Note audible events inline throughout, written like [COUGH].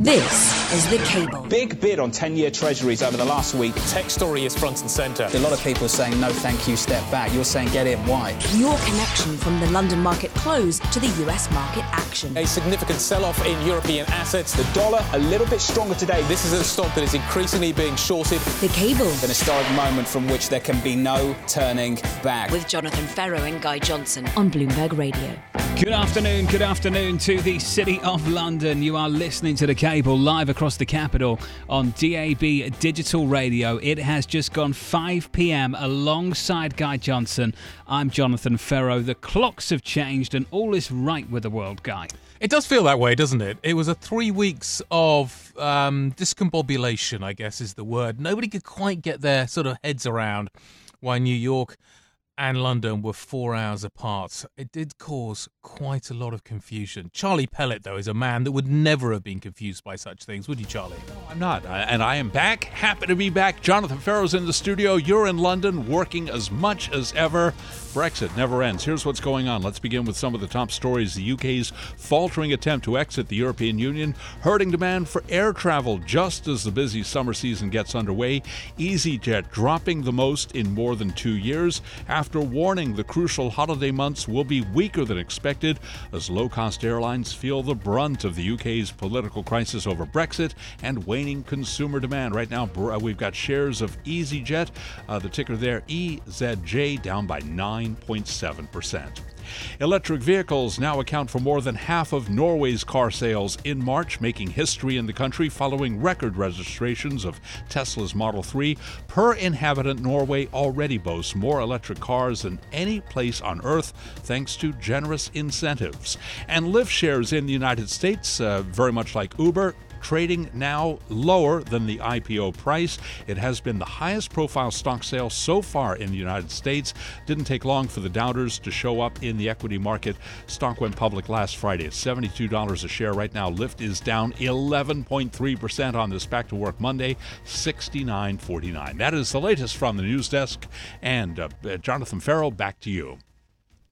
This is The Cable. Big bid on 10 year treasuries over the last week. Tech story is front and centre. A lot of people are saying no, thank you, step back. You're saying get in. Why? Your connection from the London market close to the US market action. A significant sell off in European assets. The dollar a little bit stronger today. This is a stock that is increasingly being shorted. The Cable. An historic moment from which there can be no turning back. With Jonathan Ferro and Guy Johnson on Bloomberg Radio. Good afternoon, good afternoon to the City of London. You are listening to The Cable live across the capital on DAB Digital Radio. It has just gone 5 pm alongside Guy Johnson. I'm Jonathan Ferro. The clocks have changed and all is right with the world, Guy. It does feel that way, doesn't it? It was a three weeks of um, discombobulation, I guess is the word. Nobody could quite get their sort of heads around why New York and London were four hours apart. It did cause quite a lot of confusion. Charlie Pellett, though, is a man that would never have been confused by such things, would you, Charlie? No, I'm not. And I am back. Happy to be back. Jonathan Ferro's in the studio. You're in London, working as much as ever. Brexit never ends. Here's what's going on. Let's begin with some of the top stories. The UK's faltering attempt to exit the European Union, hurting demand for air travel just as the busy summer season gets underway. EasyJet dropping the most in more than two years after warning the crucial holiday months will be weaker than expected as low cost airlines feel the brunt of the UK's political crisis over Brexit and waning consumer demand. Right now, we've got shares of EasyJet, uh, the ticker there, EZJ, down by 9.7%. Electric vehicles now account for more than half of Norway's car sales in March, making history in the country following record registrations of Tesla's Model 3. Per inhabitant, Norway already boasts more electric cars than any place on Earth, thanks to generous incentives. And Lyft shares in the United States, uh, very much like Uber, trading now lower than the IPO price. It has been the highest profile stock sale so far in the United States. Didn't take long for the doubters to show up in the equity market. Stock went public last Friday at $72 a share. Right now, Lyft is down 11.3% on this back to work Monday, 69.49. That is the latest from the news desk. And uh, Jonathan Ferro, back to you.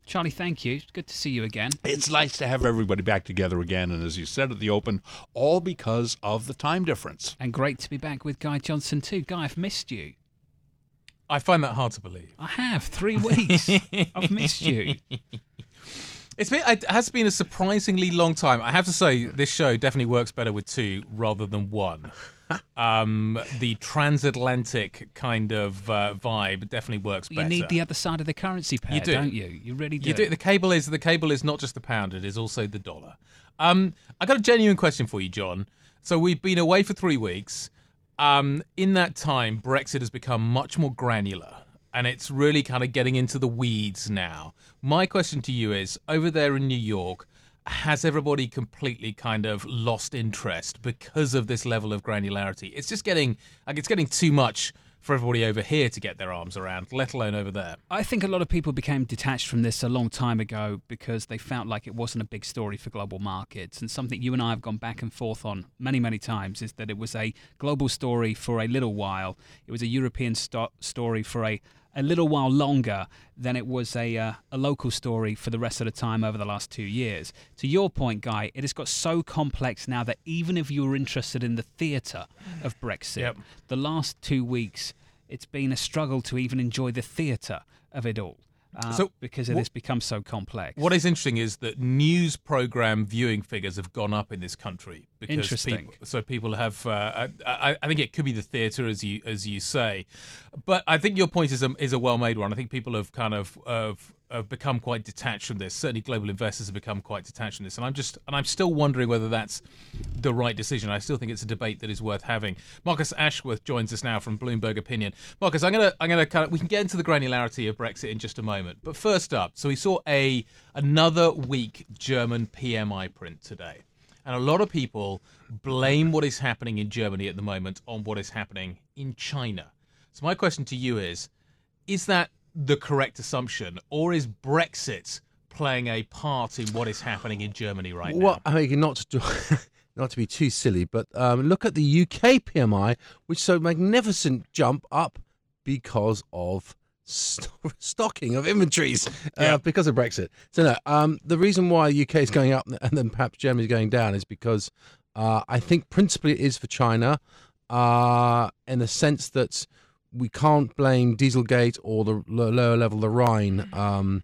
Charlie, thank you. Good to see you again. It's nice to have everybody back together again. And as you said at the open, all because of the time difference. And great to be back with Guy Johnson, too. Guy, I've missed you. I find that hard to believe. I have. Three weeks. [LAUGHS] I've missed you. It's been, it has been a surprisingly long time. I have to say, this show definitely works better with two rather than one. Um, the transatlantic kind of uh, vibe definitely works better. You need the other side of the currency pair, you do. not you? You really do. You do. The cable is the cable is not just the pound; it is also the dollar. Um, I got a genuine question for you, John. So we've been away for three weeks. Um, in that time, Brexit has become much more granular and it's really kind of getting into the weeds now. My question to you is over there in New York, has everybody completely kind of lost interest because of this level of granularity? It's just getting like it's getting too much for everybody over here to get their arms around, let alone over there. I think a lot of people became detached from this a long time ago because they felt like it wasn't a big story for global markets. And something you and I have gone back and forth on many, many times is that it was a global story for a little while. It was a European sto- story for a a little while longer than it was a, uh, a local story for the rest of the time over the last two years. To your point, Guy, it has got so complex now that even if you were interested in the theatre of Brexit, yep. the last two weeks, it's been a struggle to even enjoy the theatre of it all. Uh, so because it has become so complex. What is interesting is that news program viewing figures have gone up in this country. Because interesting. People, so people have. Uh, I, I, think it could be the theatre, as you as you say, but I think your point is a is a well made one. I think people have kind of of have become quite detached from this. Certainly, global investors have become quite detached from this, and I'm just and I'm still wondering whether that's the right decision. I still think it's a debate that is worth having. Marcus Ashworth joins us now from Bloomberg Opinion. Marcus, I'm gonna I'm gonna kind of we can get into the granularity of Brexit in just a moment, but first up, so we saw a another weak German PMI print today. And a lot of people blame what is happening in Germany at the moment on what is happening in China. So my question to you is is that the correct assumption, or is Brexit playing a part in what is happening in Germany right now? Well, I mean, not to, [LAUGHS] not to be too silly, but um, look at the UK PMI, which so magnificent jump up because of st- [LAUGHS] stocking of inventories uh, yeah. because of Brexit. So no, um, the reason why UK is going up and then perhaps Germany is going down is because Uh, I think principally it is for China, uh, in the sense that we can't blame Dieselgate or the lower level, the Rhine, um,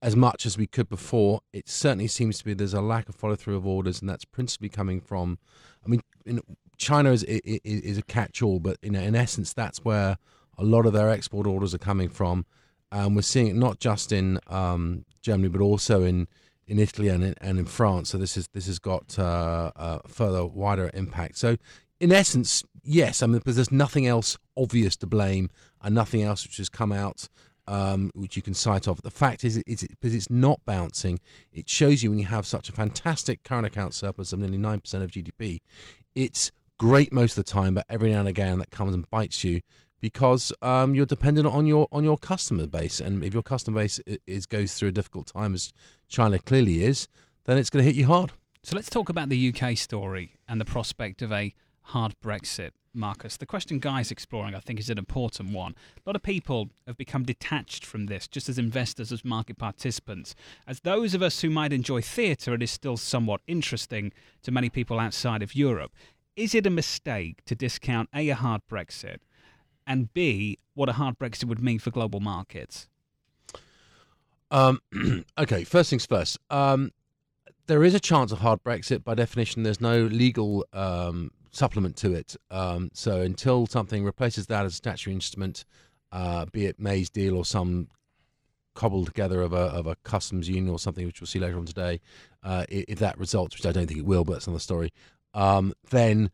as much as we could before. It certainly seems to be there's a lack of follow through of orders, and that's principally coming from. I mean, in, China is, is is a catch-all, but in in essence, that's where a lot of their export orders are coming from, and we're seeing it not just in um, Germany, but also in in Italy and in, and in France. So this is this has got uh, further wider impact. So in essence, yes, I mean, because there's nothing else obvious to blame and nothing else which has come out um, which you can cite off. The fact is, it's, because it's not bouncing, it shows you when you have such a fantastic current account surplus of nearly 9% of GDP, it's great most of the time, but every now and again that comes and bites you because um, you're dependent on your on your customer base, and if your customer base is goes through a difficult time, as China clearly is, then it's going to hit you hard. So let's talk about the UK story and the prospect of a hard Brexit. Marcus. The question Guy's exploring, I think, is an important one. A lot of people have become detached from this, just as investors, as market participants. As those of us who might enjoy theatre, it is still somewhat interesting to many people outside of Europe. Is it a mistake to discount A, a hard Brexit, and B, what a hard Brexit would mean for global markets? Um, [CLEARS THROAT] okay, first things first. Um, there is a chance of hard Brexit. By definition, there's no legal um, supplement to it. Um, so until something replaces that as a statutory instrument, uh, be it May's deal or some cobbled together of a of a customs union or something, which we'll see later on today, uh, if that results, which I don't think it will, but that's another story. Um, then.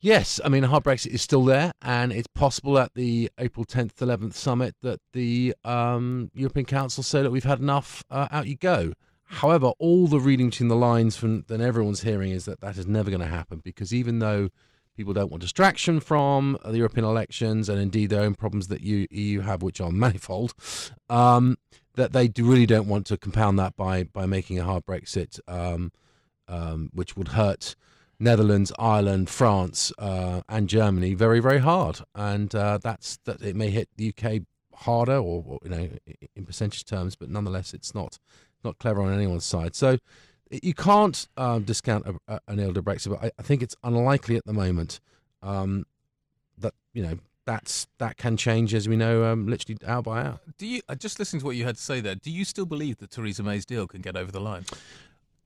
Yes, I mean, a hard Brexit is still there, and it's possible at the April 10th, 11th summit that the um, European Council say that we've had enough, uh, out you go. However, all the reading between the lines from that everyone's hearing is that that is never going to happen because even though people don't want distraction from the European elections and indeed their own problems that you, EU have, which are [LAUGHS] manifold, um, that they do really don't want to compound that by by making a hard Brexit, um, um, which would hurt Netherlands, Ireland, France, uh, and Germany very very hard, and uh, that's that it may hit the UK harder or, or you know in percentage terms, but nonetheless it's not not clever on anyone's side. So you can't um, discount a, a, an elder Brexit, but I, I, think it's unlikely at the moment um, that you know that's that can change as we know, um, literally hour by hour. Do you uh, just listening to what you had to say there? Do you still believe that Theresa May's deal can get over the line?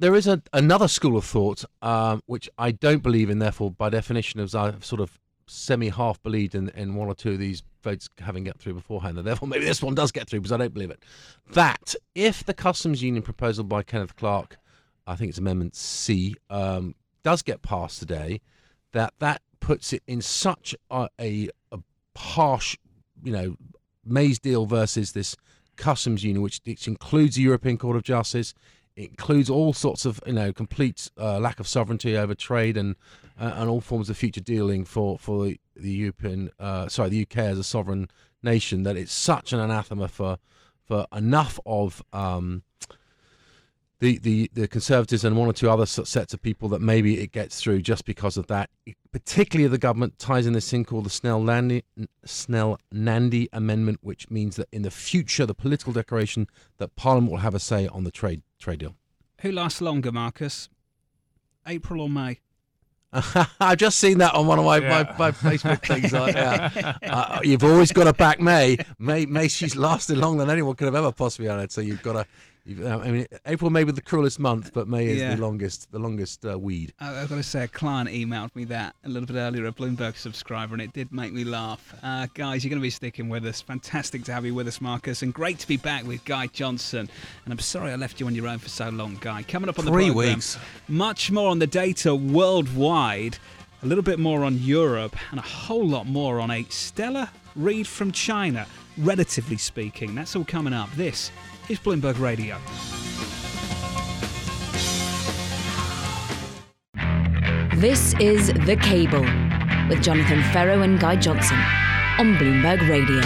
There is a, another school of thought um, which I don't believe in. Therefore, by definition, as I've sort of semi half believed in, in one or two of these votes having got through beforehand, and therefore [LAUGHS] maybe this one does get through because I don't believe it. That if the customs union proposal by Kenneth Clarke, I think it's Amendment C, um, does get passed today, that that puts it in such a, a, a harsh, you know, May's deal versus this customs union, which, which includes the European Court of Justice, includes all sorts of you know complete uh, lack of sovereignty over trade and uh, and all forms of future dealing for for the European uh, sorry the UK as a sovereign nation that it's such an anathema for for enough of um, the, the, the Conservatives and one or two other sets of people that maybe it gets through just because of that. Particularly, the government ties in this thing called the Snell Nandy, Snell Nandy Amendment, which means that in the future, the political declaration that Parliament will have a say on the trade trade deal. Who lasts longer, Marcus? April or May? [LAUGHS] I've just seen that on one of my, yeah. my, my, Facebook things. Like, yeah. [LAUGHS] uh, you've always got to back May. May. May she's lasted longer than anyone could have ever possibly done it. So you've got to I mean, April may be the cruelest month, but May is yeah. the longest, the longest uh, weed. I've got to say, a client emailed me that a little bit earlier, a Bloomberg subscriber, and it did make me laugh. Uh, guys, you're going to be sticking with us. Fantastic to have you with us, Marcus, and great to be back with Guy Johnson. And I'm sorry I left you on your own for so long, Guy. Coming up on the three program, weeks, much more on the data worldwide, a little bit more on Europe, and a whole lot more on a stellar read from China. Relatively speaking, that's all coming up. This is Bloomberg Radio. This is The Cable with Jonathan Ferro and Guy Johnson on Bloomberg Radio.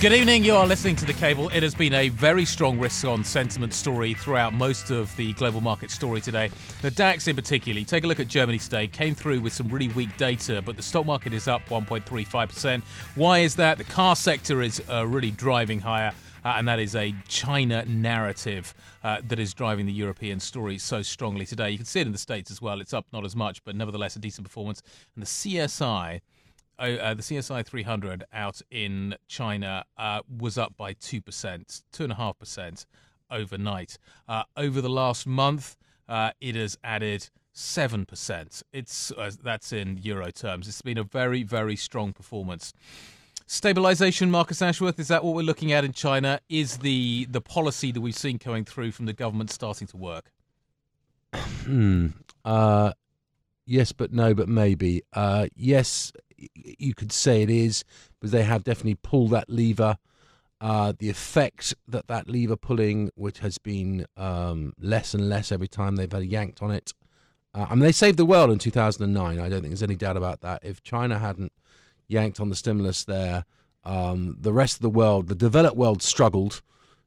Good evening. You are listening to The Cable. It has been a very strong risk on sentiment story throughout most of the global market story today. The DAX, in particular, take a look at Germany today, came through with some really weak data, but the stock market is up 1.35%. Why is that? The car sector is uh, really driving higher. Uh, and that is a China narrative uh, that is driving the European story so strongly today. You can see it in the States as well. It's up not as much, but nevertheless a decent performance. And the CSI. Uh, uh, the CSI 300 out in China uh, was up by 2%, 2.5% overnight. Uh, over the last month, uh, it has added 7%. It's uh, that's in euro terms. It's been a very very strong performance. Stabilization, Marcus Ashworth, is that what we're looking at in China? Is the the policy that we've seen coming through from the government starting to work? Hmm. Uh, yes, but no, but maybe. Uh, yes, you could say it is, because they have definitely pulled that lever. Uh, the effect that that lever pulling, which has been um, less and less every time they've had yanked on it. Uh, I mean, they saved the world in 2009. I don't think there's any doubt about that. If China hadn't yanked on the stimulus there, um, the rest of the world, the developed world, struggled.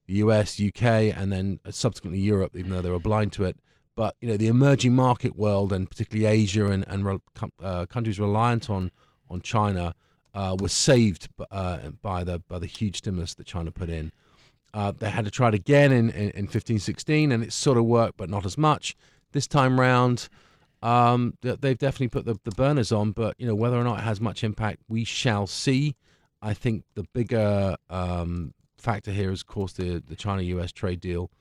The US, UK, and then subsequently Europe, even though they were blind to it. But you know, the emerging market world, and particularly Asia and and uh, countries reliant on on China, uh, were saved uh, by the by the huge stimulus that China put in. Uh, they had to try it again in, in, in 15, 16, and it sort of worked, but not as much. This time round, um, they've definitely put the, the burners on, but you know whether or not it has much impact, we shall see. I think the bigger um, factor here is, of course, the the China-U.S. trade deal.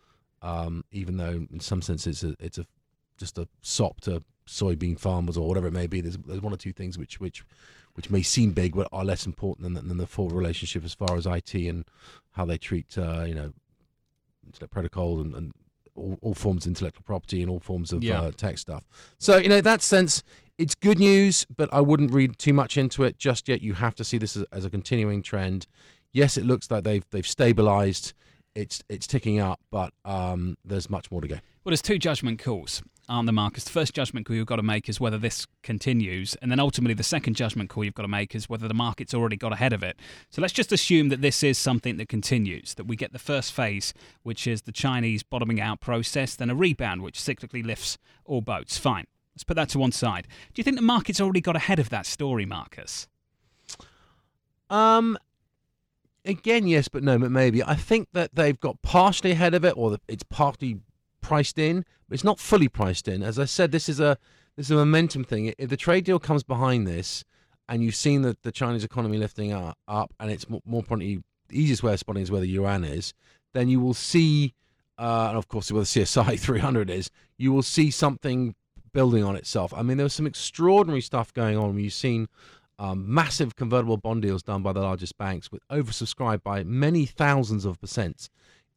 Um, even though in some sense it's a it's a just a sop to soybean farmers or whatever it may be. There's there's one or two things which which which may seem big but are less important than, than the full relationship as far as IT and how they treat uh, you know internet protocol and, and all, all forms of intellectual property and all forms of Yeah. uh, tech stuff. So you know that sense. It's good news, but I wouldn't read too much into it just yet. You have to see this as, as a continuing trend. Yes, it looks like they've they've stabilized. It's it's ticking up, but um, there's much more to go. Well, there's two judgment calls, aren't there, Marcus? The first judgment call you've got to make is whether this continues, and then ultimately the second judgment call you've got to make is whether the market's already got ahead of it. So let's just assume that this is something that continues, that we get the first phase, which is the Chinese bottoming out process, then a rebound, which cyclically lifts all boats. Fine. Let's put that to one side. Do you think the market's already got ahead of that story, Marcus? Um, again, yes, but no, but maybe. I think that they've got partially ahead of it, or it's partly priced in, it's not fully priced in. As I said, this is a this is a momentum thing. If the trade deal comes behind this, and you've seen the, the Chinese economy lifting up, up and it's more, more importantly, the easiest way of spotting is where the yuan is, then you will see, uh, and of course, where the CSI [LAUGHS] 300 is, you will see something building on itself. I mean, there was some extraordinary stuff going on. You've seen um, massive convertible bond deals done by the largest banks, with oversubscribed by many thousands of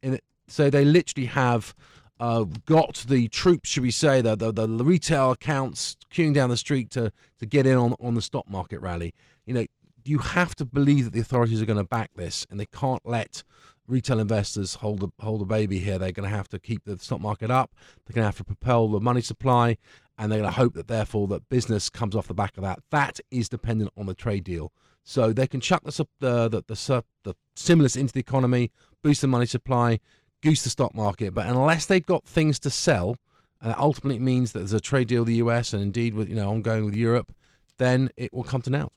it, so they literally have uh, got the troops, should we say, the, the the retail accounts queuing down the street to to get in on on the stock market rally. You know, you have to believe that the authorities are going to back this, and they can't let retail investors hold a hold a baby here. They're going to have to keep the stock market up. They're going to have to propel the money supply, and they're going to hope that therefore that business comes off the back of that. That is dependent on the trade deal. So they can chuck the the the, the, the stimulus into the economy, boost the money supply, goose the stock market. But unless they've got things to sell, and ultimately it means that there's a trade deal with the US and indeed with you know ongoing with Europe, then it will come to naught.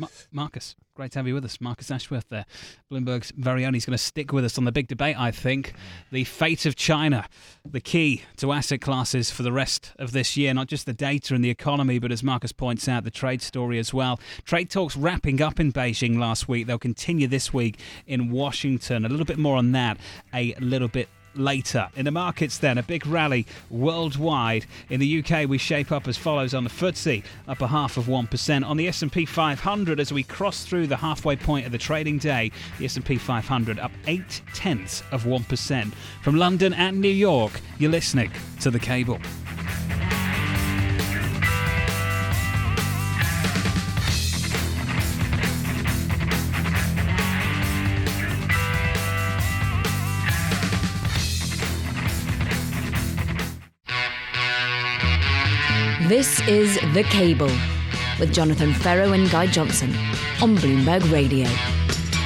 Ma- Marcus, great to have you with us. Marcus Ashworth there. Bloomberg's very own. He's going to stick with us on the big debate, I think. Mm. The fate of China, the key to asset classes for the rest of this year, not just the data and the economy, but as Marcus points out, the trade story as well. Trade talks wrapping up in Beijing last week. They'll continue this week in Washington. A little bit more on that a little bit later. In the markets, then, a big rally worldwide. In the UK, we shape up as follows on the FTSE, up a half of 1%. On the S&P 500, as we cross through the halfway point of the trading day, the S&P 500 up 8 tenths of 1%. From London and New York, you're listening to The Cable. This is The Cable with Jonathan Ferro and Guy Johnson on Bloomberg Radio.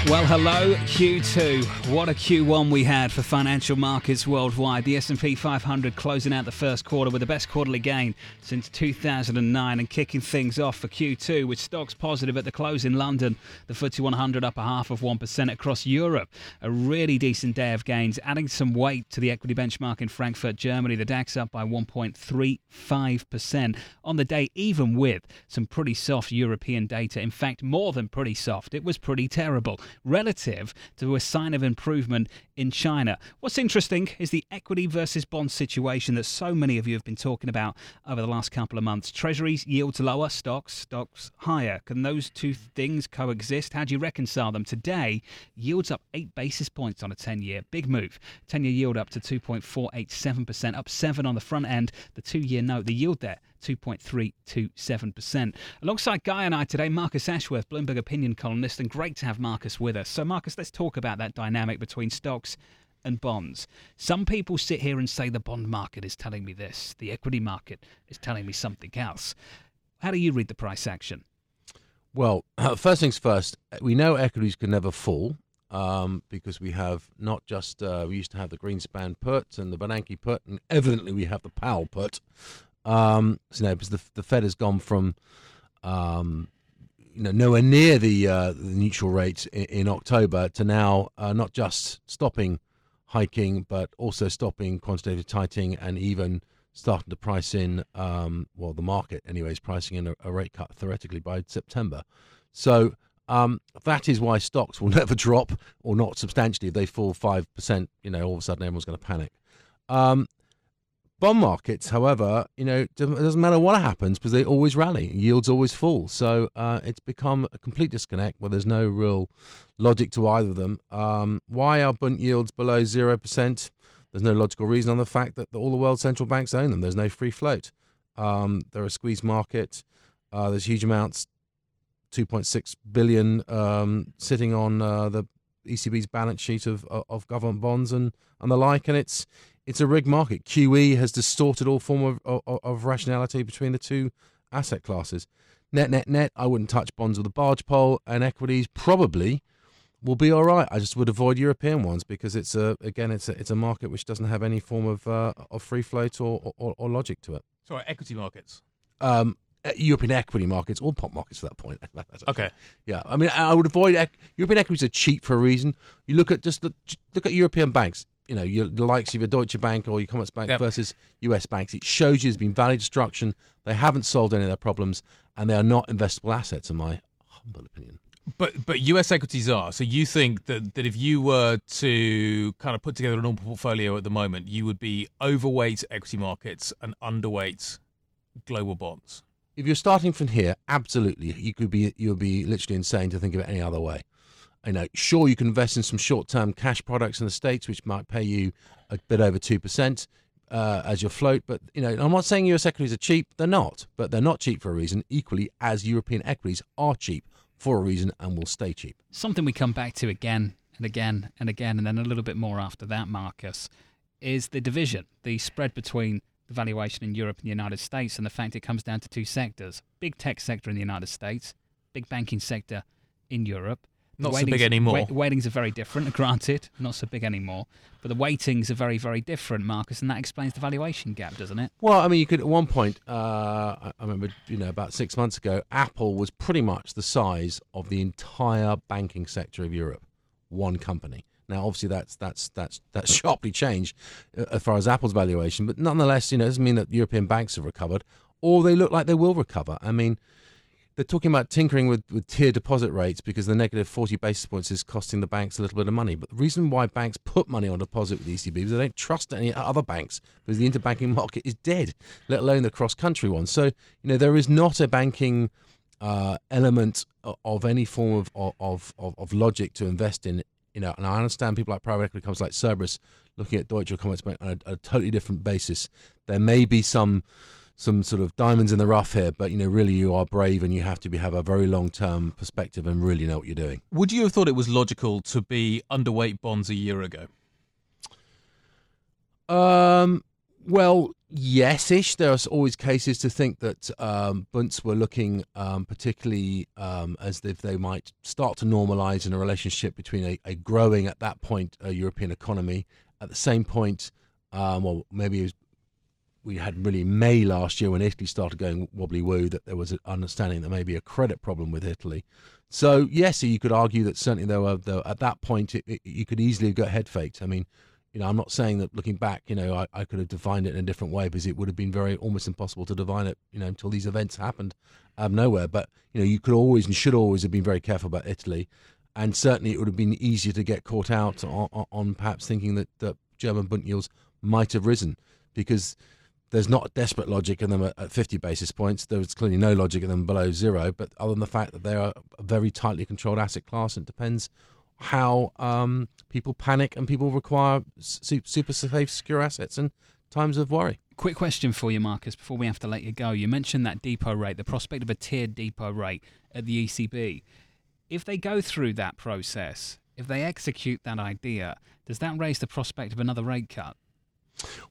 Well, hello Q2. What a Q1 we had for financial markets worldwide. The S&P 500 closing out the first quarter with the best quarterly gain since 2009 and kicking things off for Q2 with stocks positive at the close in London. The FTSE 100 up a half of 1% across Europe. A really decent day of gains, adding some weight to the equity benchmark in Frankfurt, Germany. The DAX up by 1.35% on the day even with some pretty soft European data. In fact, more than pretty soft. It was pretty terrible relative to a sign of improvement in China. What's interesting is the equity versus bond situation that so many of you have been talking about over the last couple of months. Treasuries yields lower, stocks, stocks higher. Can those two things coexist? How do you reconcile them? Today, yields up 8 basis points on a 10 year. Big move. 10 year yield up to 2.487%, up 7 on the front end. The 2 year note, the yield there 2.327%. Alongside Guy and I today, Marcus Ashworth, Bloomberg opinion columnist, and great to have Marcus with us. So, Marcus, let's talk about that dynamic between stocks and bonds. Some people sit here and say the bond market is telling me this, the equity market is telling me something else. How do you read the price action? Well, [CLEARS THROAT] first things first, we know equities can never fall. Um, because we have not just uh, we used to have the Greenspan put and the Bernanke put, and evidently we have the Powell put. Um, so, you know, because the, the Fed has gone from um, you know nowhere near the, uh, the neutral rate in, in, October to now uh, not just stopping hiking, but also stopping quantitative tightening and even starting to price in um, well the market anyways pricing in a, a, rate cut theoretically by September. So um, that is why stocks will [LAUGHS] never drop or not substantially. If they fall five percent, you know, all of a sudden everyone's going to panic. Um, Bond markets, however, you know, it doesn't matter what happens because they always rally. Yields always fall. So uh, it's become a complete disconnect where there's no real logic to either of them. Um, why are Bund yields below 0%? There's no logical reason on the fact that all the world central banks own them. There's no free float. Um, they're a squeezed market. Uh, there's huge amounts, 2.6 billion um, sitting on uh, the ECB's balance sheet of of government bonds and, and the like, and it's it's a rigged market. QE has distorted all form of, of, of, rationality between the two asset classes. Net, net, net. I wouldn't touch bonds with a barge pole, and equities probably will be all right. I just would avoid European ones because it's a again it's a it's a market which doesn't have any form of uh, of free float or, or, or logic to it. Sorry, equity markets. Um, European equity markets or pop markets for that point. [LAUGHS] okay. Yeah, I mean, I would avoid European equities are cheap for a reason. You look at just look, look at European banks you know, your, the likes of your Deutsche Bank or your Commerzbank yep. versus US banks. It shows you there's been value destruction. They haven't solved any of their problems, and they are not investable assets, in my humble opinion. But but US equities are. So you think that, that if you were to kind of put together a normal portfolio at the moment, you would be overweight equity markets and underweight global bonds? If you're starting from here, absolutely, you could be you'd be literally insane to think of it any other way you know, sure, you can invest in some short-term cash products in the states, which might pay you a bit over two percent uh, as your float. But you know, I'm not saying U.S. equities are cheap; they're not. But they're not cheap for a reason. Equally, as European equities are cheap for a reason and will stay cheap. Something we come back to again and again and again, and then a little bit more after that, Marcus, is the division, the spread between the valuation in Europe and the United States, and the fact it comes down to two sectors: big tech sector in the United States, big banking sector in Europe not so big anymore. weightings are very different, [LAUGHS] granted, not so big anymore. But the weightings are very, very different, Marcus, and that explains the valuation gap, doesn't it? Well, I mean, you could at one point, uh, I remember, you know, about six months ago, Apple was pretty much the size of the entire banking sector of Europe, one company. Now, obviously, that's that's that's that's [LAUGHS] sharply changed uh, as far as Apple's valuation, but nonetheless, you know, it doesn't mean that European banks have recovered, or they look like they will recover. I mean they're talking about tinkering with, with tier deposit rates because the negative 40 basis points is costing the banks a little bit of money. But the reason why banks put money on deposit with the ECB is they don't trust any other banks because the interbanking market is dead, let alone the cross country one. So, you know, there is not a banking uh, element of any form of, of, of, of logic to invest in. You know, and I understand people like private equity companies like Cerberus looking at Deutsche Commerzbank on a, a totally different basis. There may be some some sort of diamonds in the rough here, but you know, really, you are brave and you have to be, have a very long term perspective and really know what you're doing. Would you have thought it was logical to be underweight bonds a year ago? Um, well, Yes-ish. There are always cases to think that um, Bunds were looking um, particularly um, as if they might start to normalise in a relationship between a, a growing at that point a European economy. At the same point, um, well, maybe it was, we had really May last year when Italy started going wobbly woo that there was an understanding that maybe a credit problem with Italy. So yes, you could argue that certainly there were, there, at that point it, it, you could easily have got head faked. I mean you know, I'm not saying that looking back, you know, I, I could have defined it in a different way because it would have been very almost impossible to define it, you know, until these events happened out of nowhere. But you know, you could always and should always have been very careful about Italy, and certainly it would have been easier to get caught out on, on perhaps thinking that, that German yields might have risen because there's not desperate logic in them at, at 50 basis points. There's clearly no logic in them below zero. But other than the fact that they are a very tightly controlled asset class, it depends how um, people panic and people require super safe, secure assets in times of worry. Quick question for you, Marcus, before we have to let you go. You mentioned that depo rate, the prospect of a tiered depo rate at the ECB. If they go through that process, if they execute that idea, does that raise the prospect of another rate cut?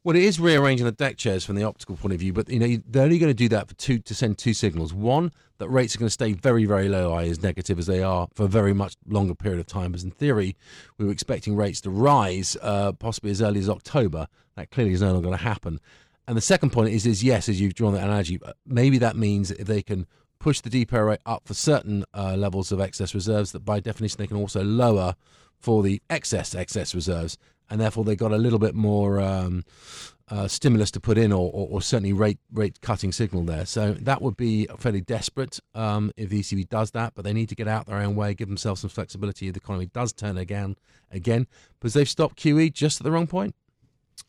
Well, it is rearranging the deck chairs from the optical point of view, but you know they're only going to do that for two to send two signals. One, that rates are going to stay very, very low, i.e., as negative as they are for a very much longer period of time. As in theory, we were expecting rates to rise uh, possibly as early as October. That clearly is no longer going to happen. And the second point is, is yes, as you've drawn that analogy, uh, maybe that means that if they can push the depo rate up for certain uh, levels of excess reserves, that by definition they can also lower for the excess excess reserves and therefore they got a little bit more um, uh, stimulus to put in, or, or, or, certainly rate rate cutting signal there. So that would be fairly desperate um, if the ECB does that, but they need to get out their own way, give themselves some flexibility if the economy does turn again, again, because they've stopped QE just at the wrong point.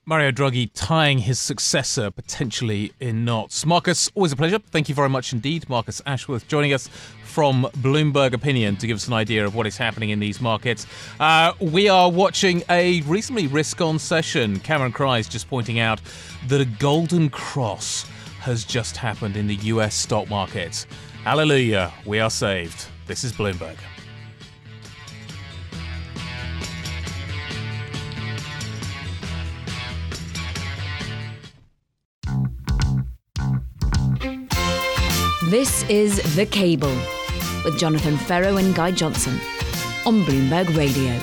Mario Draghi tying his successor potentially in knots. Marcus, always a pleasure. Thank you very much indeed. Marcus Ashworth joining us from Bloomberg Opinion to give us an idea of what is happening in these markets. Uh, we are watching a reasonably risk on session. Cameron Crise just pointing out that a golden cross has just happened in the US stock market. Hallelujah, we are saved. This is Bloomberg. This is The Cable with Jonathan Ferro and Guy Johnson on Bloomberg Radio.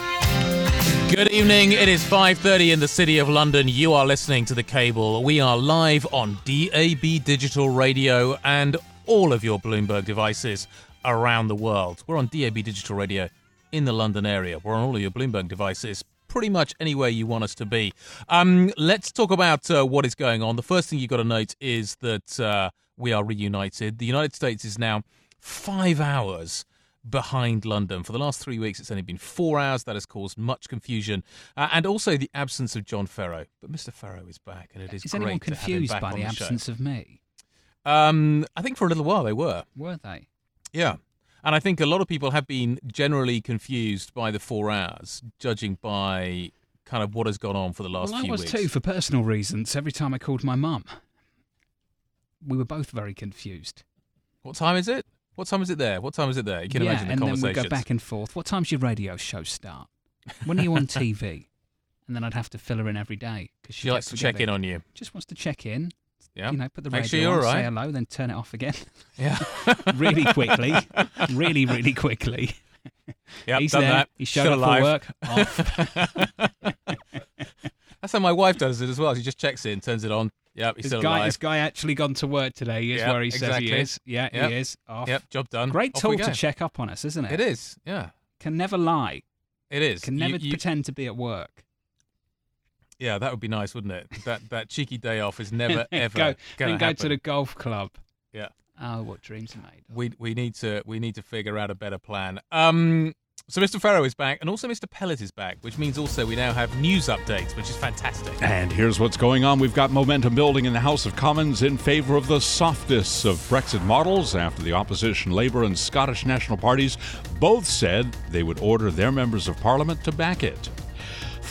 Good evening. It is 5:30 in the city of London. You are listening to The Cable. We are live on DAB digital radio and all of your Bloomberg devices around the world. We're on DAB digital radio in the London area. We're on all of your Bloomberg devices pretty much anywhere you want us to be. Um, let's talk about uh, what is going on. The first thing you've got to note is that uh, we are reunited. The United States is now five hours behind London. For the last three weeks, it's only been four hours. That has caused much confusion uh, and also the absence of John Ferro. But Mr. Ferro is back, and it is, is great anyone confused by the, the absence show. of me? Um, I think for a little while they were. Were they? Yeah. And I think a lot of people have been generally confused by the four hours, judging by kind of what has gone on for the last well, few weeks. weeks. I was too, for personal reasons. Every time I called my mum, we were both very confused. What time is it? What time is it there? What time is it there? You can yeah, imagine the and then we'd go back and forth. What time's your radio show start? When are you on [LAUGHS] TV? and then I'd have to fill her in every day because she, she likes to check in on you. Just wants to check in. Yeah. You know, put the Make radio sure you're on, right. say hello, then turn it off again. Yeah. [LAUGHS] [LAUGHS] really quickly. really, really quickly. Yep, He's done there. that. He showed Still up alive. for work. Off. That's how my wife does it as well. She just checks in, turns it on. Yep, he's This still guy, alive. this guy actually gone to work today. Is Yep, where he says he is. Yeah, Yep. he is. Off. Yep, job done. Great Off tool to check up on us, isn't it? It is. Yeah, Can never lie. it is. Can never you- pretend to be at work. Yeah, that would be nice, wouldn't it? That that cheeky day off is never [LAUGHS] ever go, then go to the golf club. Yeah. Oh, what dreams are made. of. We we need to we need to figure out a better plan. Um, so Mr. Ferro is back, and also Mr. Pellett is back, which means also we now have news updates, which is fantastic. And here's what's going on. We've got momentum building in the House of Commons in favour of the softest of Brexit models after the opposition Labour and Scottish National parties both said they would order their members of Parliament to back it.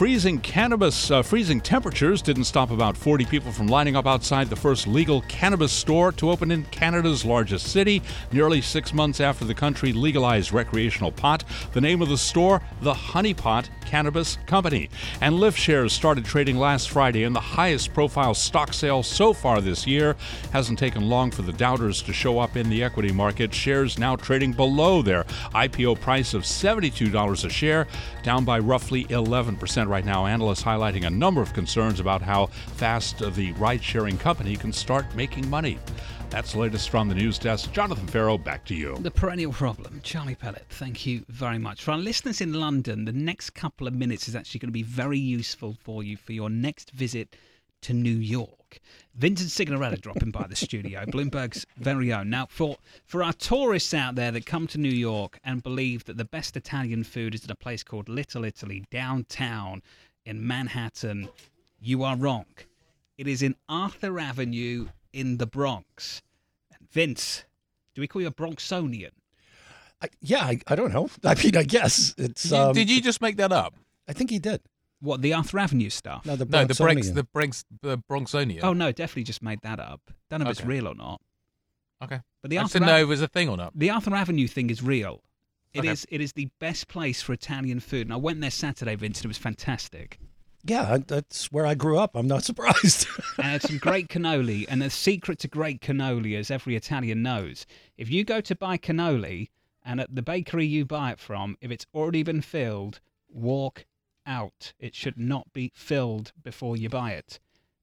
Freezing cannabis, uh, freezing temperatures didn't stop about 40 people from lining up outside the first legal cannabis store to open in Canada's largest city, nearly six months after the country legalized recreational pot. The name of the store, the Hunny Pot Cannabis Company. And Lyft shares started trading last Friday in the highest profile stock sale so far this year. Hasn't taken long for the doubters to show up in the equity market. Shares now trading below their IPO price of $72 a share, down by roughly 11% right now. Analysts highlighting a number of concerns about how fast the ride sharing company can start making money. That's the latest from the news desk. Jonathan Ferro, back to you. The perennial problem. Charlie Pellett, thank you very much. For our listeners in London, the next couple of minutes is actually going to be very useful for you for your next visit to New York. Vincent Cignarella dropping by the studio, Bloomberg's very own. Now, for, for our tourists out there that come to New York and believe that the best Italian food is in a place called Little Italy downtown in Manhattan, you are wrong. It is in Arthur Avenue in the Bronx. And Vince, do we call you a Bronxonian? I, yeah, I, I don't know. [LAUGHS] I mean, I guess it's. Did you, Um, did you just make that up? I think he did. What, the Arthur Avenue stuff? No, the No, the Bronx, the Bronx, the Bronxonian. Oh, no, definitely just made that up. Don't know if it's Okay. real or not. okay. But the I Arthur didn't know Ave- if it was a thing or not. The Arthur Avenue thing is real. It is. Okay. It is the best place for Italian food. And I went there Saturday, Vincent. It was fantastic. yeah, I- that's where I grew up. I'm not [LAUGHS] surprised. and had some great cannoli. And the secret to great cannoli, as every Italian knows, if you go to buy cannoli and at the bakery you buy it from, if it's already been filled, walk out. It should not be filled before you buy it.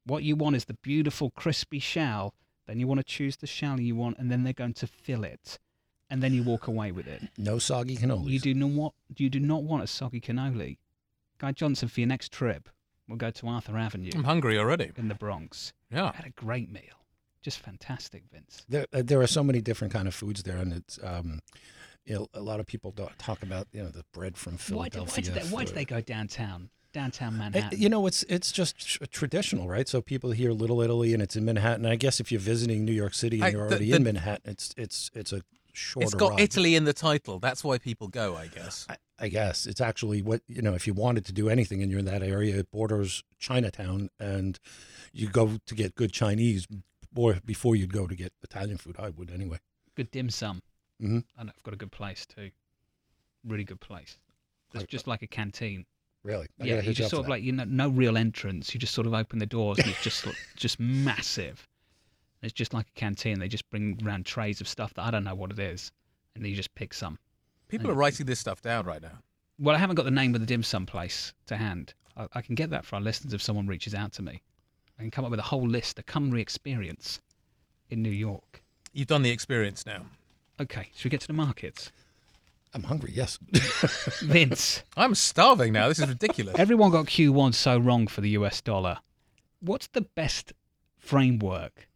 What you want is the beautiful crispy shell. Then you want to choose the shell you want, and then they're going to fill it, and then you walk away with it. no soggy cannolis. You do not want. You do not want a soggy cannoli. Guy Johnson, for your next trip, we'll go to Arthur Avenue I'm hungry already. in the Bronx. Yeah. Had a great meal. Just fantastic, Vince. There, uh, there are so many different kind of foods there, and it's. Um, you know, a lot of people talk about you know the bread from Why did, Philadelphia. why, do, they, why did for- they go downtown? Downtown Manhattan. You know, it's it's just tr- traditional, right? So people hear Little Italy, and it's in Manhattan. I guess if you're visiting New York City and I- you're the- already the- in Manhattan, it's it's it's a shorter. It's got ride. Italy in the title. That's why people go, I guess. I, I guess it's actually what you know. If you wanted to do anything and you're in that area, it borders Chinatown, and you go to get good Chinese, or before you'd go to get Italian food. I would anyway. good dim sum. Mhm. And I've got a good place too. Really good place. It's just like a canteen. Really, I yeah, gotta you just sort of that. like you know, no real entrance. You just sort of open the doors and it's just [LAUGHS] just massive. It's just like a canteen. They just bring around trays of stuff that I don't know what it is, and then you just pick some. People are writing this stuff down right now. Well, I haven't got the name of the dim sum place to hand. I, I can get that for our listeners if someone reaches out to me. I can come up with a whole list, a Cymru experience in New York. You've done the experience now. Okay, should we get to the markets? I'm hungry. Yes. [LAUGHS] [LAUGHS] Vince, I'm starving now. This is ridiculous. [LAUGHS] everyone got Q1 so wrong for the US dollar. What's the best framework,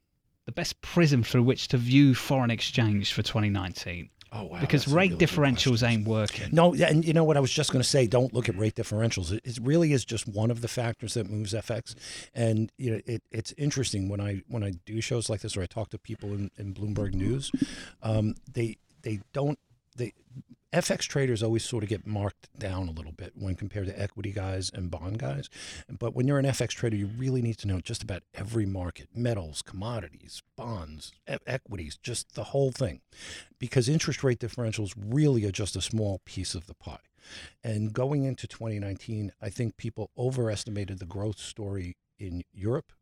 the best prism through which to view foreign exchange for 2019? Oh wow. because that's rate really differentials ain't working. No, and you know what I was just going to say. Don't look at rate differentials. It, it really is just one of the factors that moves FX. And you know, it, it's interesting when I when I do shows like this or I talk to people in, in Bloomberg News, um, they they don't they FX traders always sort of get marked down a little bit when compared to equity guys and bond guys. But when you're an FX trader, you really need to know just about every market, metals, commodities, bonds, e- equities, just the whole thing because interest rate differentials really are just a small piece of the pie. And going into 2019, I think people overestimated the growth story in Europe,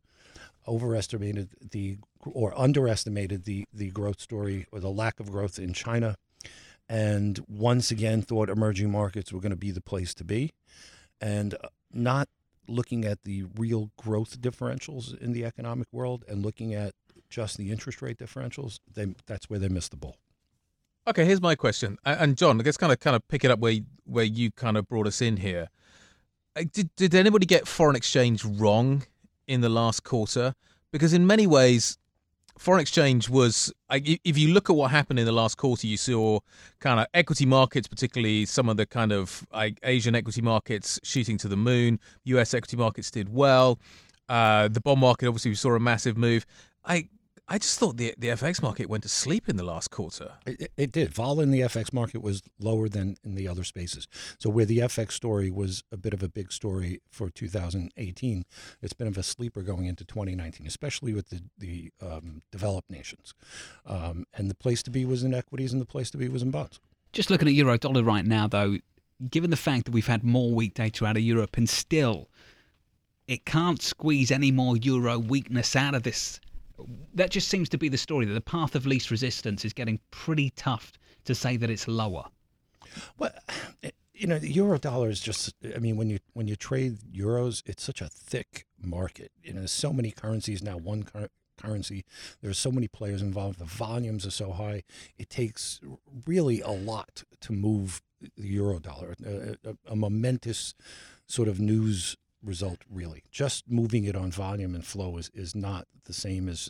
overestimated the or underestimated the the growth story or the lack of growth in China, and once again thought emerging markets were going to be the place to be, and uh, not looking at the real growth differentials in the economic world and looking at just the interest rate differentials, they, that's where they missed the ball. Okay, here's my question, and John, I guess kind of kind of pick it up where where you kind of brought us in here. Uh, Did did anybody get foreign exchange wrong in the last quarter? Because in many ways, foreign exchange was. If you look at what happened in the last quarter, you saw kind of equity markets, particularly some of the kind of Asian equity markets shooting to the moon. U.S. equity markets did well. Uh, the bond market, obviously, we saw a massive move. I I just thought the the FX market went to sleep in the last quarter. It, it- it did. Vol in the FX market was lower than in the other spaces. So where the FX story was a bit of a big story for 2018, it's been of a sleeper going into 2019, especially with the the um, developed nations. Um, and the place to be was in equities, and the place to be was in bonds. Just looking at euro dollar right now, though, given the fact that we've had more weak data out of Europe and still it can't squeeze any more euro weakness out of this, that just seems to be the story that the path of least resistance is getting pretty tough to say that it's lower. Well, you know, the euro dollar is just. I mean, when you when you trade euros, it's such a thick market. You know, so many currencies now. One cur- currency. There's so many players involved. The volumes are so high. It takes really a lot to move the euro dollar. A, a, a momentous sort of news result, really. Just moving it on volume and flow is is not the same as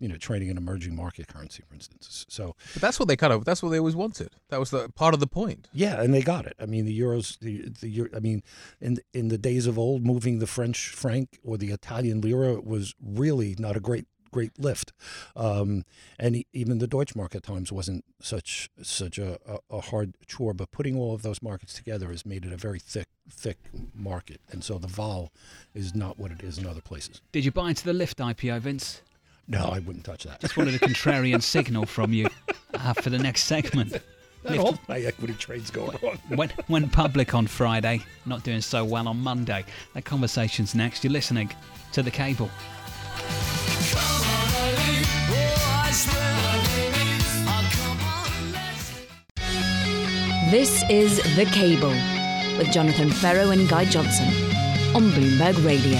you know trading an emerging market currency, for instance. So But that's what they kind of that's what they always wanted. That was the part of the point. yeah, and they got it. I mean, the euros, the the euro, I mean, in in the days of old, moving the French franc or the Italian lira was really not a great great lift, um, and even the Deutschmark at times wasn't such such a, a, hard chore. But putting all of those markets together has made it a very thick thick market, and so the vol is not what it is in other places. Did you buy into the Lyft IPO, Vince? No, I wouldn't touch that. Just wanted a contrarian [LAUGHS] signal from you uh, for the next segment. [LAUGHS] Not all my equity trades going wrong. [LAUGHS] went, went public on Friday, not doing so well on Monday. That conversation's next. You're listening to The Cable. This is The Cable with Jonathan Ferro and Guy Johnson on Bloomberg Radio.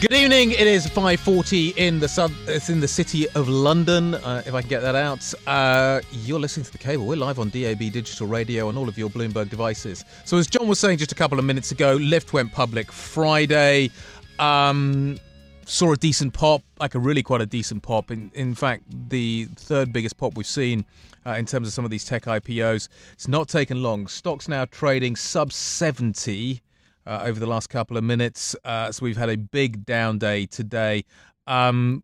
Good evening. It is 5:40 in the sub. It's in the city of London. Uh, if I can get that out, uh, you're listening to the cable. We're live on DAB digital radio on all of your Bloomberg devices. So as John was saying just a couple of minutes ago, Lyft went public Friday. Um, saw a decent pop, like a really quite a decent pop. In in fact, the third biggest pop we've seen uh, in terms of some of these tech IPOs. It's not taken long. Stocks now trading sub 70 uh, over the last couple of minutes. Uh, so we've had a big down day today. Um,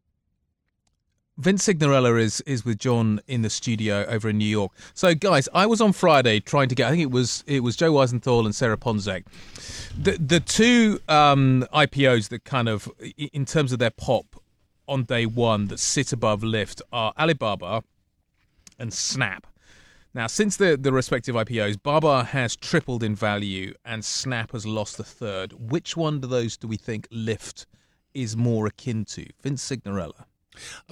Vince Cignarella is is with John in the studio over in New York. So guys, I was on Friday trying to get. I think it was it was Joe Weisenthal and Sarah Ponczek. The the two um, IPOs that kind of in terms of their pop on day one that sit above Lyft are Alibaba and Snap. Now, since the, the respective IPOs, Baba has tripled in value and Snap has lost a third. Which one of those do we think Lyft is more akin to? Vince Cignarella.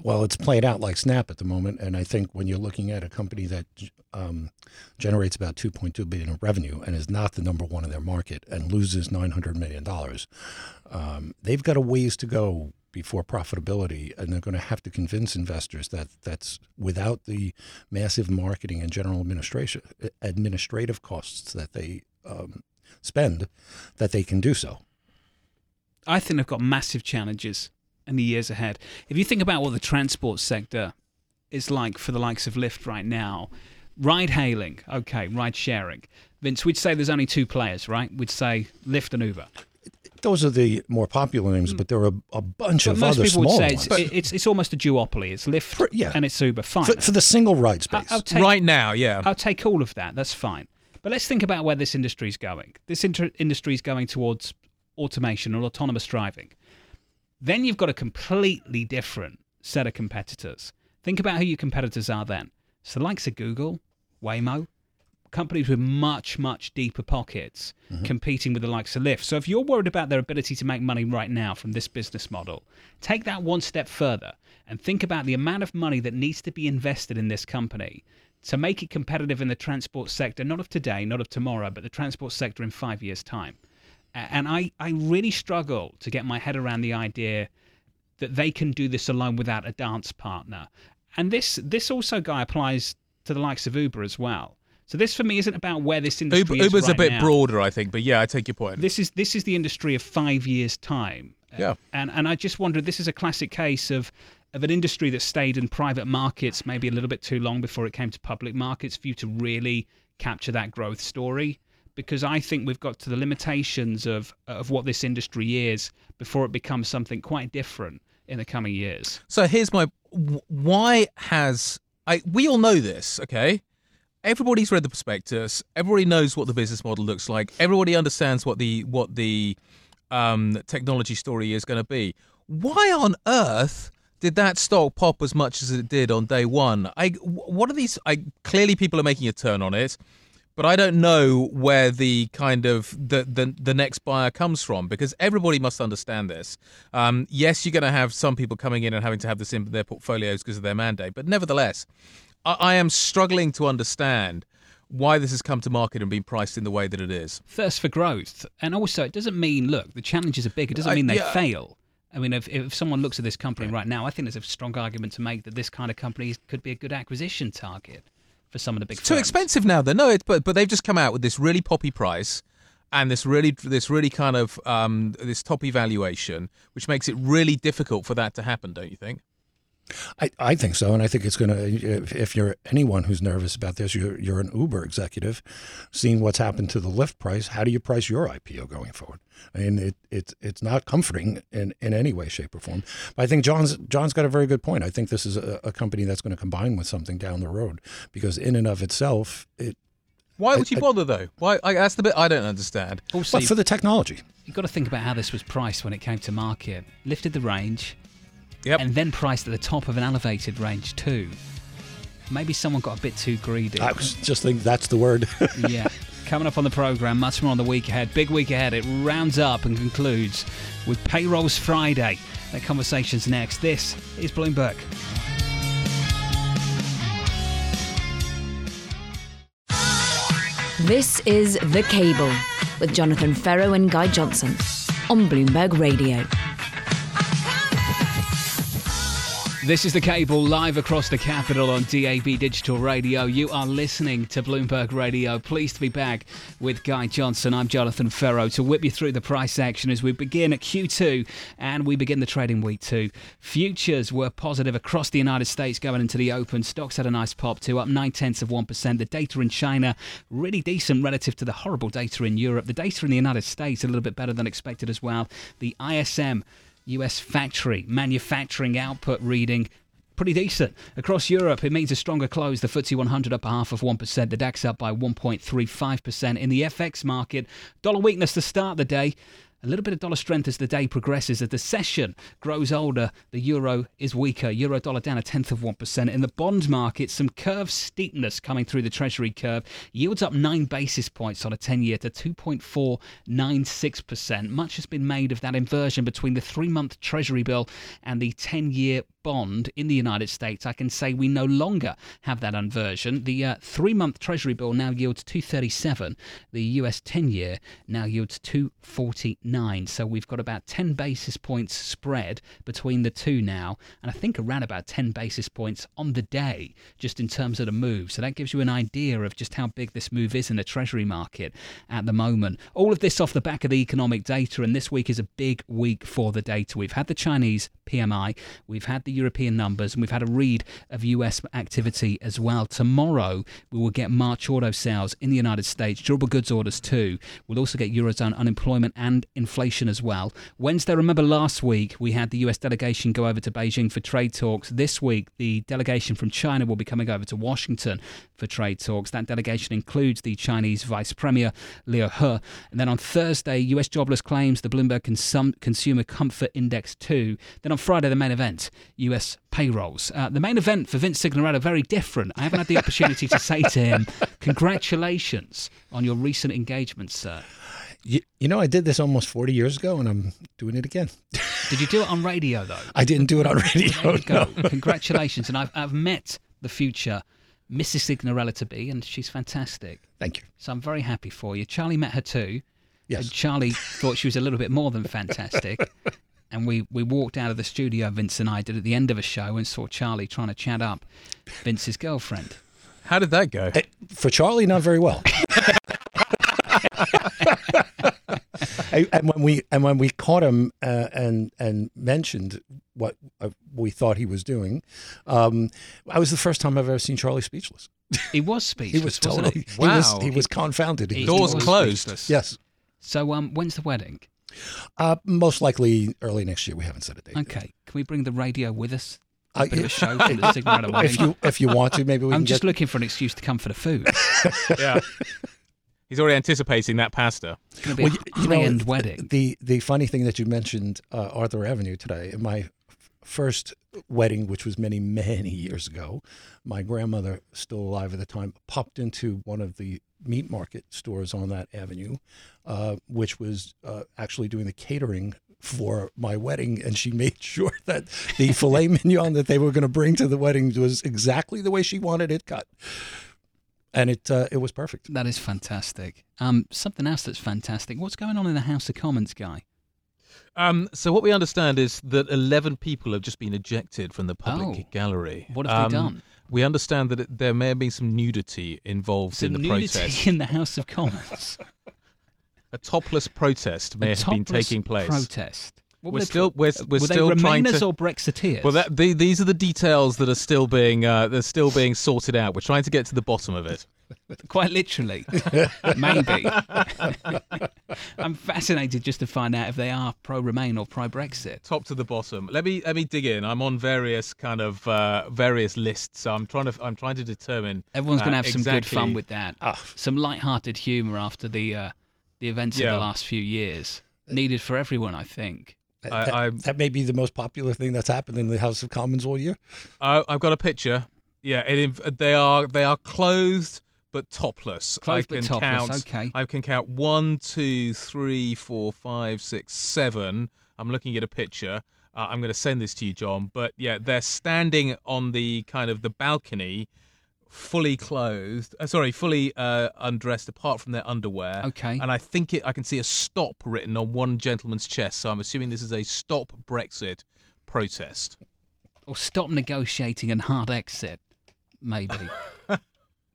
Well, it's played out like Snap at the moment, and I think when you're looking at a company that um, generates about 2.2 billion in revenue and is not the number one in their market and loses 900 million dollars, um, they've got a ways to go before profitability, and they're going to have to convince investors that that's without the massive marketing and general administration administrative costs that they um, spend, that they can do so. I think they've got massive challenges in the years ahead. If you think about what the transport sector is like for the likes of Lyft right now, ride hailing, okay, ride sharing. Vince, we'd say there's only two players, right? We'd say Lyft and Uber. Those are the more popular names, mm. but there are a, a bunch But of most other people would say ones. it's, it's, it's almost a duopoly. It's Lyft yeah. and it's Uber. Fine. for, for the single ride I- space. I'll take, Right now, yeah. I'll take all of that. That's fine. But let's think about where this industry is going. This inter- industry is going towards automation or autonomous driving. Then you've got a completely different set of competitors. Think about who your competitors are then. So the likes of Google, Waymo, companies with much, much deeper pockets mm-hmm. competing with the likes of Lyft. So if you're worried about their ability to make money right now from this business model, take that one step further and think about the amount of money that needs to be invested in this company to make it competitive in the transport sector, not of today, not of tomorrow, but the transport sector in five years' time. And I, I really struggle to get my head around the idea that they can do this alone without a dance partner. And this this also guy applies to the likes of Uber as well. So this for me isn't about where this industry Uber, is Uber's a bit now. broader, I think, but yeah, I take your point. This is this is the industry of five years time. Yeah. And and I just wonder this is a classic case of of an industry that stayed in private markets maybe a little bit too long before it came to public markets for you to really capture that growth story. Because I think we've got to the limitations of of what this industry is before it becomes something quite different in the coming years. So here's my why has I we all know this, okay? Everybody's read the prospectus. Everybody knows what the business model looks like. Everybody understands what the what the um, technology story is going to be. Why on earth did that stock pop as much as it did on day one? I what are these? I clearly people are making a turn on it, but I don't know where the kind of the the, the next buyer comes from because everybody must understand this. Um, yes, you're going to have some people coming in and having to have this in their portfolios because of their mandate, but nevertheless, I, I am struggling to understand why this has come to market and been priced in the way that it is. Thirst for growth. And also, it doesn't mean, look, the challenges are big. It doesn't I- mean they yeah. fail. I mean, if, if someone looks at this company right now, I think there's a strong argument to make that this kind of company could be a good acquisition target for some of the big It's too expensive now. Though no, it, but but they've just come out with this really poppy price and this really this really kind of um, this top evaluation, which makes it really difficult for that to happen. Don't you think? I, I think so, and I think it's going to. If, if you're anyone who's nervous about this, you're you're an Uber executive, seeing what's happened to the Lyft price. How do you price your IPO going forward? I mean, it, it's it's not comforting in, in any way, shape, or form. But I think John's John's got a very good point. I think this is a, a company that's going to combine with something down the road because in and of itself, it. Why would I- you I- bother though? Why? I, that's the bit I don't understand. Also, But for the technology, you've got to think about how this was priced when it came to market. Lifted the range, Yep. and then priced at the top of an elevated range too. Maybe someone got a bit too greedy. I was just think that's the word. [LAUGHS] yeah. Coming up on the program, much more on the week ahead. Big week ahead. It rounds up and concludes with Payrolls Friday. That conversation's next. This is Bloomberg. This is The Cable with Jonathan Ferro and Guy Johnson on Bloomberg Radio. This is the cable live across the capital on DAB Digital Radio. You are listening to Bloomberg Radio. Pleased to be back with Guy Johnson. I'm Jonathan Ferro to whip you through the price action as we begin at Q2 and we begin the trading week two. Futures were positive across the United States going into the open. Stocks had a nice pop too, up nine tenths of one percent. The data in China really decent relative to the horrible data in Europe. The data in the United States a little bit better than expected as well. The ISM US factory manufacturing output reading pretty decent. Across Europe, it means a stronger close. The FTSE 100 up a half of 1%, the DAX up by 1.35%. In the FX market, dollar weakness to start the day. A little bit of dollar strength as the day progresses. As the session grows older, the euro is weaker. Euro dollar down a tenth of 1%. In the bond market, some curve steepness coming through the Treasury curve. Yields up nine basis points on a 10 year to 2.496%. Much has been made of that inversion between the three month Treasury bill and the 10 year bond in the United States. I can say we no longer have that inversion. The uh, three month Treasury bill now yields 237. The US 10 year now yields 249. So we've got about 10 basis points spread between the two now. And I think around about 10 basis points on the day, just in terms of the move. So that gives you an idea of just how big this move is in the Treasury market at the moment. All of this off the back of the economic data. And this week is a big week for the data. We've had the Chinese PMI, we've had the European numbers, and we've had a read of US activity as well. Tomorrow, we will get March auto sales in the United States, durable goods orders too. We'll also get Eurozone unemployment and inflation as well. Wednesday, remember last week, we had the US delegation go over to Beijing for trade talks. This week, the delegation from China will be coming over to Washington for trade talks. That delegation includes the Chinese Vice Premier, Liu He. And then on Thursday, US jobless claims, the Bloomberg Consum- Consumer Comfort Index 2. Then on Friday, the main event, US payrolls. Uh, the main event for Vince Cignarella, very different. I haven't had the opportunity to say to him, congratulations on your recent engagement, sir. you, you know, I did this almost 40 years ago, and I'm doing it again. Did you do it on radio, though? I didn't do it on radio. There you go. no. Congratulations. And I've, I've met the future Mrs. Cignarella to be, and she's fantastic. Thank you. So I'm very happy for you. Charlie met her too. Yes. And Charlie thought she was a little bit more than fantastic. [LAUGHS] and we, we walked out of the studio, Vince and I did at the end of a show, and saw Charlie trying to chat up Vince's girlfriend. How did that go? Eh, For Charlie, not very well. [LAUGHS] And when we and when we caught him uh, and and mentioned what uh, we thought he was doing, um, I was the first time I've ever seen Charlie speechless. He was speechless. [LAUGHS] He was wasn't totally he? he was Wow. he was confounded. He He was Doors was closed. speechless. Yes. So um, when's the wedding? Uh, most likely early next year. We haven't set a date. yet. Okay, can we bring the radio with us? Uh, A bit of a show for the Sigma wedding. [LAUGHS] if you if you want to, maybe we I'm can just get. looking for an excuse to come for the food. [LAUGHS] Yeah. He's already anticipating that pasta. It's going to be Well, a you- you know, high-end wedding. The the funny thing that you mentioned uh, Arthur Avenue today. In my first wedding, which was many [LAUGHS] many years ago, my grandmother, still alive at the time, popped into one of the meat market stores on that avenue, uh, which was uh, actually doing the catering for my wedding, and she made [LAUGHS] sure that the filet [LAUGHS] mignon that they were going to bring to the wedding was exactly the way she wanted it cut, and it uh, it was perfect. That is fantastic. Um, something else that's fantastic. What's going on in the House of Commons, guy? Um, so what we understand is that 11 people have just been ejected from the public Oh. gallery. What have they Um, done? We understand that it, there may have been some nudity involved Some in the nudity protest. in the House of Commons. [LAUGHS] A topless protest may A have been taking place. Protest. What were they still- we're- we're still they trying to- or Brexiteers? Well, that, the, these are the details that are still being uh, they're still being sorted out. We're trying to get to the bottom of it. [LAUGHS] Quite literally, maybe. [LAUGHS] I'm fascinated just to find out if they are pro-Remain or pro-Brexit. Top to the bottom. Let me let me dig in. I'm on various kind of uh, various lists. So I'm trying to I'm trying to determine. Everyone's going to uh, have some good fun with that. Some light-hearted humour after the uh, the events of the last few years. Needed for everyone, I think. That, I- that- I- that may be the most popular thing that's happened in the House of Commons all year. Uh, I've got a picture. Yeah, it, they are they are clothed but topless. Clothed I but can topless, Count, okay. I can count one, two, three, four, five, six, seven. I'm looking at a picture. Uh, I'm going to send this to you, John. But yeah, they're standing on the kind of the balcony, fully clothed. Uh, sorry, fully uh, undressed, apart from their underwear. Okay. And I think it. I can see a stop written on one gentleman's chest. So I'm assuming this is a stop Brexit protest. Or stop negotiating and hard exit, maybe. [LAUGHS]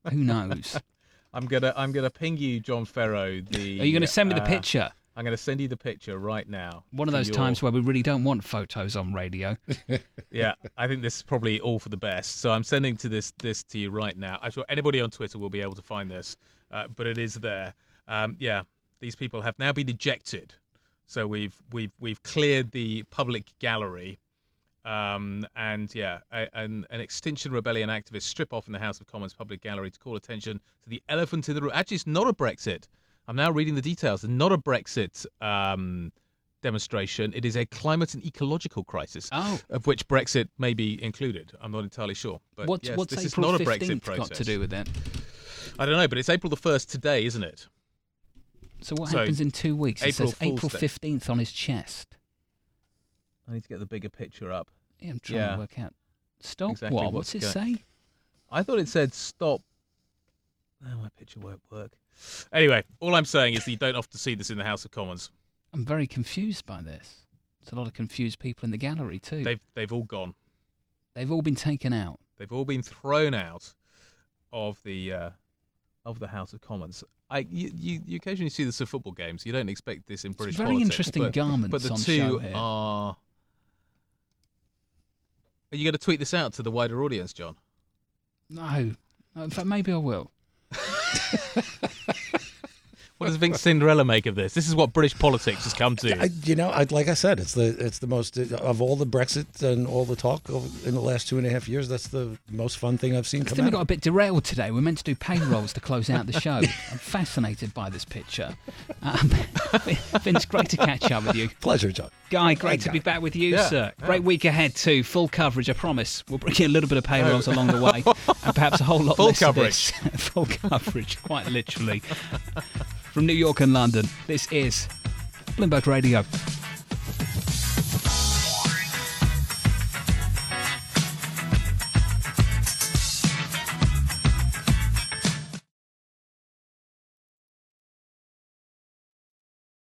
Who knows? [LAUGHS] I'm gonna I'm gonna ping you, John Ferro. The Are you going to send me the uh, picture? I'm gonna send you the picture right now. One of those your- times where we really don't want photos on radio. [LAUGHS] Yeah, I think this is probably all for the best. So I'm sending to this this to you right now. I'm sure anybody on Twitter will be able to find this, uh, but it is there. Um, yeah, these people have now been ejected. So we've we've we've cleared the public gallery. Um, and yeah, a, an, an Extinction Rebellion activist strip off in the House of Commons public gallery to call attention to the elephant in the room. Actually, it's not a Brexit. I'm now reading the details. It's not a Brexit um, demonstration. It is a climate and ecological crisis, Oh. of which Brexit may be included. I'm not entirely sure. But What's, yes, what's this April is not a 15th Brexit got to do with that? I don't know, but it's April the 1st today, isn't it? So what So, happens in two weeks? It says April 15th on his chest. I need to get the bigger picture up. I'm trying Yeah. to work out. Stop. Exactly what? what's What's it going- say? I thought it said stop. No, my picture won't work. Anyway, all I'm saying is that you don't often see this in the House of Commons. I'm very confused by this. There's a lot of confused people in the gallery too. They've they've all gone. They've all been taken out. They've all been thrown out of the uh, of the House of Commons. I you, you, you occasionally see this at football games. You don't expect this in British It's very politics, interesting but, garments But the on two show here. are. Are you going to tweet this out to the wider audience, John? No. In fact, maybe I will. [LAUGHS] What does Vince Cignarella make of this? This is what British politics has come to. I, you know, I, like I said, it's the it's the most of all the Brexit and all the talk of, in the last two and a half years. That's the most fun thing I've seen I come think we got a bit derailed today. We're meant to do payrolls to close out the show. [LAUGHS] I'm fascinated by this picture. Um, [LAUGHS] Vince, great to catch up with you. Pleasure, John. Guy, great to Guy. be back with you, Yeah, sir. yeah. Great week ahead too. Full coverage, I promise. We'll bring you a little bit of payrolls along the way, [LAUGHS] and perhaps a whole lot Full less coverage. of this. [LAUGHS] Full coverage, quite literally. From New York and London, this is Bloomberg Radio.